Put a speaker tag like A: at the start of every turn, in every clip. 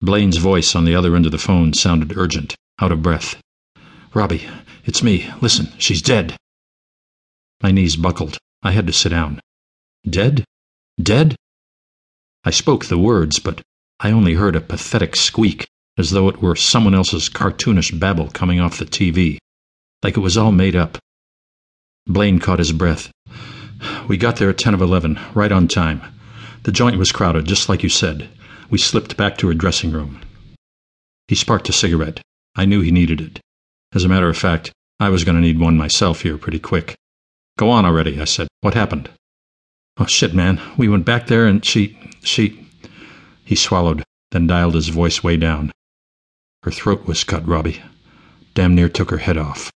A: Blaine's voice on the other end of the phone sounded urgent, out of breath. "Robbie, it's me. Listen, she's dead." My knees buckled. I had to sit down. Dead? Dead? I spoke the words, but I only heard a pathetic squeak, as though it were someone else's cartoonish babble coming off the TV. Like it was all made up. Blaine caught his breath. We got there at ten of eleven, right on time. The joint was crowded, just like you said. We slipped back to her dressing room. He sparked a cigarette. I knew he needed it. As a matter of fact, I was going to need one myself here pretty quick. Go on already, I said. What happened? Oh, shit, man. We went back there and she. she. He swallowed, then dialed his voice way down. Her throat was cut, Robbie. Damn near took her head off.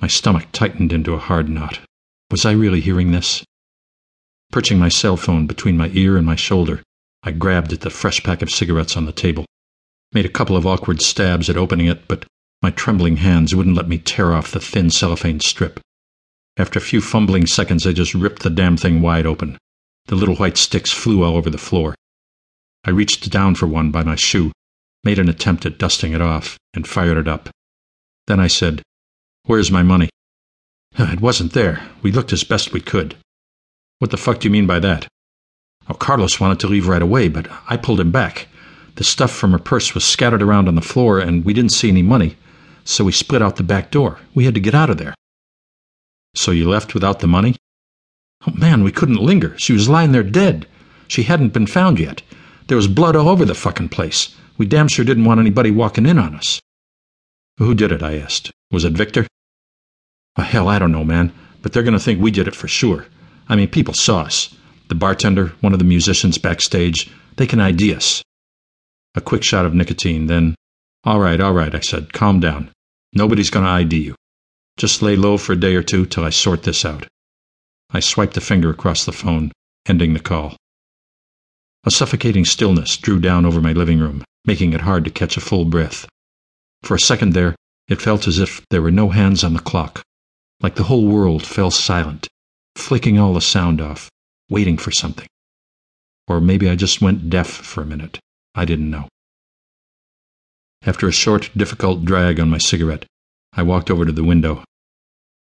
A: My stomach tightened into a hard knot. Was I really hearing this? Perching my cell phone between my ear and my shoulder, I grabbed at the fresh pack of cigarettes on the table, made a couple of awkward stabs at opening it, but my trembling hands wouldn't let me tear off the thin cellophane strip. After a few fumbling seconds, I just ripped the damn thing wide open. The little white sticks flew all over the floor. I reached down for one by my shoe, made an attempt at dusting it off, and fired it up. Then I said, Where's my money? It wasn't there. We looked as best we could. What the fuck do you mean by that? Oh, Carlos wanted to leave right away, but I pulled him back. The stuff from her purse was scattered around on the floor, and we didn't see any money, so we split out the back door. We had to get out of there. So you left without the money? Oh, man, we couldn't linger. She was lying there dead. She hadn't been found yet. There was blood all over the fucking place. We damn sure didn't want anybody walking in on us. Who did it? I asked. Was it Victor? Oh, hell, I don't know, man. But they're going to think we did it for sure. I mean, people saw us. The bartender, one of the musicians backstage, they can ID us. A quick shot of nicotine, then, All right, all right, I said. Calm down. Nobody's going to ID you. Just lay low for a day or two till I sort this out. I swiped a finger across the phone, ending the call. A suffocating stillness drew down over my living room, making it hard to catch a full breath. For a second there, it felt as if there were no hands on the clock, like the whole world fell silent, flicking all the sound off, waiting for something. Or maybe I just went deaf for a minute. I didn't know. After a short, difficult drag on my cigarette, I walked over to the window.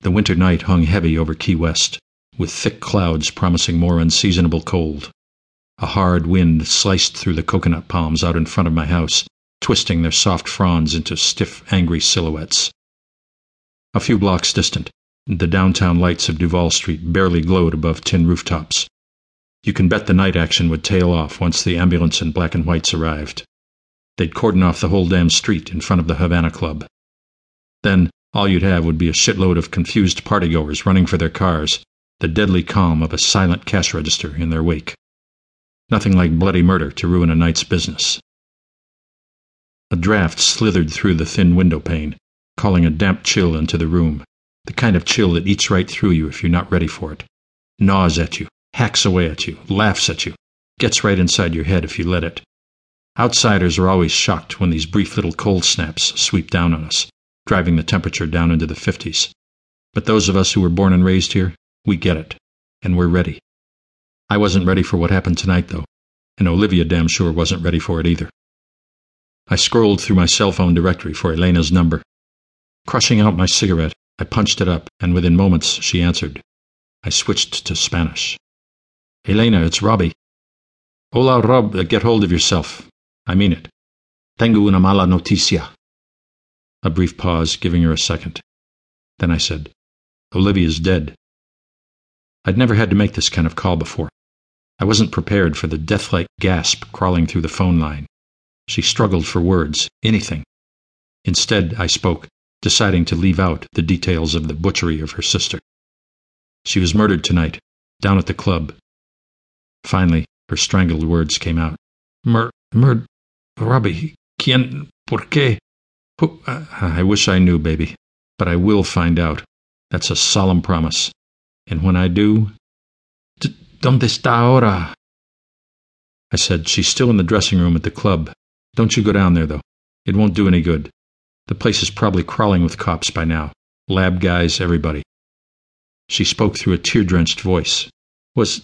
A: The winter night hung heavy over Key West, with thick clouds promising more unseasonable cold. A hard wind sliced through the coconut palms out in front of my house, twisting their soft fronds into stiff, angry silhouettes. A few blocks distant, the downtown lights of Duval Street barely glowed above tin rooftops. You can bet the night action would tail off once the ambulance and black and whites arrived. They'd cordon off the whole damn street in front of the Havana Club. Then all you'd have would be a shitload of confused partygoers running for their cars, the deadly calm of a silent cash register in their wake. Nothing like bloody murder to ruin a night's business. A draft slithered through the thin window pane, calling a damp chill into the room, the kind of chill that eats right through you if you're not ready for it, gnaws at you, hacks away at you, laughs at you, gets right inside your head if you let it. Outsiders are always shocked when these brief little cold snaps sweep down on us, driving the temperature down into the 50s. But those of us who were born and raised here, we get it, and we're ready. I wasn't ready for what happened tonight, though, and Olivia damn sure wasn't ready for it either. I scrolled through my cell phone directory for Elena's number Crushing out my cigarette, I punched it up, and within moments she answered. I switched to Spanish. Elena, it's Robbie. Hola, Rob, uh, get hold of yourself. I mean it. Tengo una mala noticia. A brief pause, giving her a second. Then I said, Olivia's dead. I'd never had to make this kind of call before. I wasn't prepared for the death-like gasp crawling through the phone line. She struggled for words, anything. Instead, I spoke deciding to leave out the details of the butchery of her sister. She was murdered tonight, down at the club. Finally, her strangled words came out. Mur, mur, Robbie, quien, por qué? Who, uh, I wish I knew, baby, but I will find out. That's a solemn promise. And when I do, ¿Dónde está ahora? I said, She's still in the dressing room at the club. Don't you go down there, though. It won't do any good. The place is probably crawling with cops by now. Lab guys, everybody. She spoke through a tear drenched voice. Was.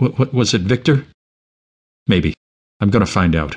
A: was it Victor? Maybe. I'm going to find out.